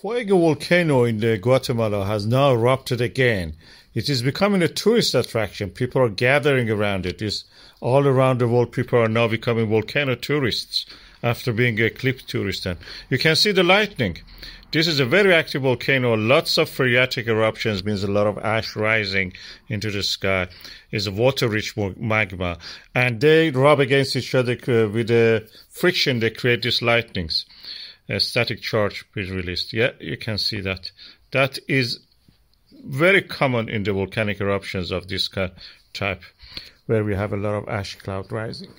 Fuego volcano in the Guatemala has now erupted again. It is becoming a tourist attraction. People are gathering around it. It's all around the world. People are now becoming volcano tourists after being eclipse tourists. And you can see the lightning. This is a very active volcano. Lots of phreatic eruptions means a lot of ash rising into the sky. It's a water-rich magma, and they rub against each other uh, with the friction. They create these lightnings a static charge is released. Yeah, you can see that. That is very common in the volcanic eruptions of this type, where we have a lot of ash cloud rising.